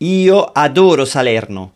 Io adoro Salerno.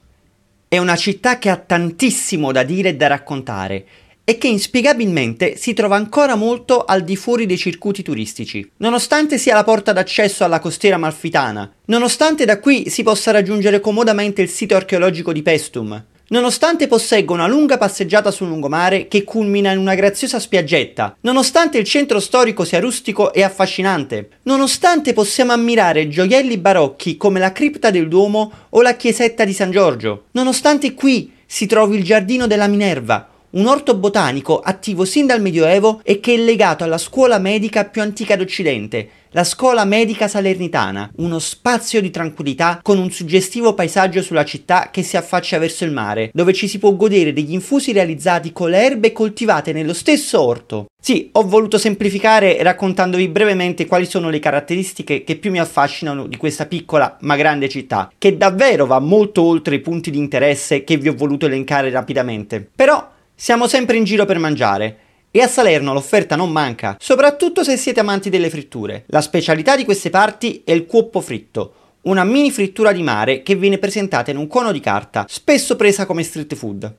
È una città che ha tantissimo da dire e da raccontare e che inspiegabilmente si trova ancora molto al di fuori dei circuiti turistici, nonostante sia la porta d'accesso alla costiera malfitana, nonostante da qui si possa raggiungere comodamente il sito archeologico di Pestum, Nonostante possegga una lunga passeggiata sul lungomare che culmina in una graziosa spiaggetta, nonostante il centro storico sia rustico e affascinante, nonostante possiamo ammirare gioielli barocchi come la cripta del Duomo o la chiesetta di San Giorgio, nonostante qui si trovi il giardino della Minerva, un orto botanico attivo sin dal Medioevo e che è legato alla scuola medica più antica d'Occidente, la Scuola Medica Salernitana, uno spazio di tranquillità con un suggestivo paesaggio sulla città che si affaccia verso il mare, dove ci si può godere degli infusi realizzati con le erbe coltivate nello stesso orto. Sì, ho voluto semplificare raccontandovi brevemente quali sono le caratteristiche che più mi affascinano di questa piccola ma grande città, che davvero va molto oltre i punti di interesse che vi ho voluto elencare rapidamente. Però siamo sempre in giro per mangiare e a Salerno l'offerta non manca, soprattutto se siete amanti delle fritture. La specialità di queste parti è il cuoppo fritto, una mini frittura di mare che viene presentata in un cono di carta, spesso presa come street food.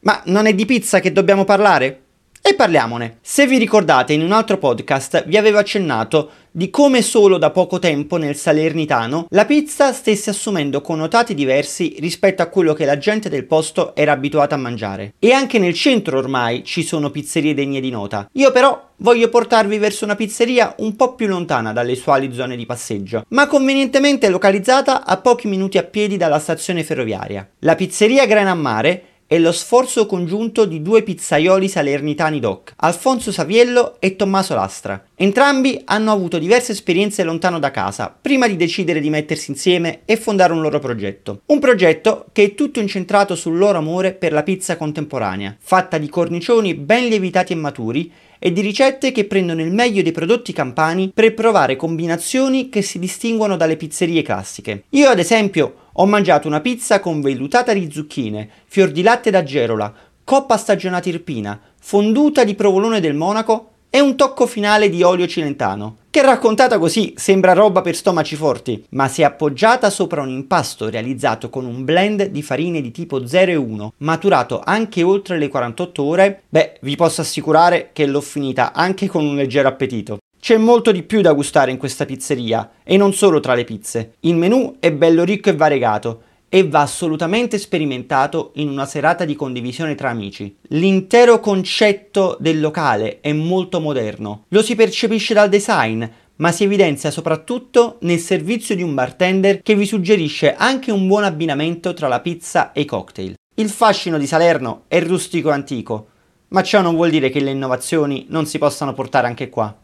Ma non è di pizza che dobbiamo parlare? E parliamone. Se vi ricordate, in un altro podcast vi avevo accennato di come solo da poco tempo nel Salernitano la pizza stesse assumendo connotati diversi rispetto a quello che la gente del posto era abituata a mangiare. E anche nel centro ormai ci sono pizzerie degne di nota. Io però voglio portarvi verso una pizzeria un po' più lontana dalle usuali zone di passeggio, ma convenientemente localizzata a pochi minuti a piedi dalla stazione ferroviaria. La pizzeria Grana Mare è lo sforzo congiunto di due pizzaioli salernitani doc, Alfonso Saviello e Tommaso Lastra. Entrambi hanno avuto diverse esperienze lontano da casa, prima di decidere di mettersi insieme e fondare un loro progetto. Un progetto che è tutto incentrato sul loro amore per la pizza contemporanea, fatta di cornicioni ben lievitati e maturi, e di ricette che prendono il meglio dei prodotti campani per provare combinazioni che si distinguono dalle pizzerie classiche. Io ad esempio ho mangiato una pizza con vellutata di zucchine, fior di latte d'aggerola, coppa stagionata irpina, fonduta di provolone del Monaco e un tocco finale di olio cilentano, che raccontata così sembra roba per stomaci forti, ma se appoggiata sopra un impasto realizzato con un blend di farine di tipo 0 e 1, maturato anche oltre le 48 ore, beh, vi posso assicurare che l'ho finita anche con un leggero appetito. C'è molto di più da gustare in questa pizzeria e non solo tra le pizze. Il menù è bello ricco e variegato e va assolutamente sperimentato in una serata di condivisione tra amici. L'intero concetto del locale è molto moderno, lo si percepisce dal design, ma si evidenzia soprattutto nel servizio di un bartender che vi suggerisce anche un buon abbinamento tra la pizza e i cocktail. Il fascino di Salerno è rustico e antico, ma ciò non vuol dire che le innovazioni non si possano portare anche qua.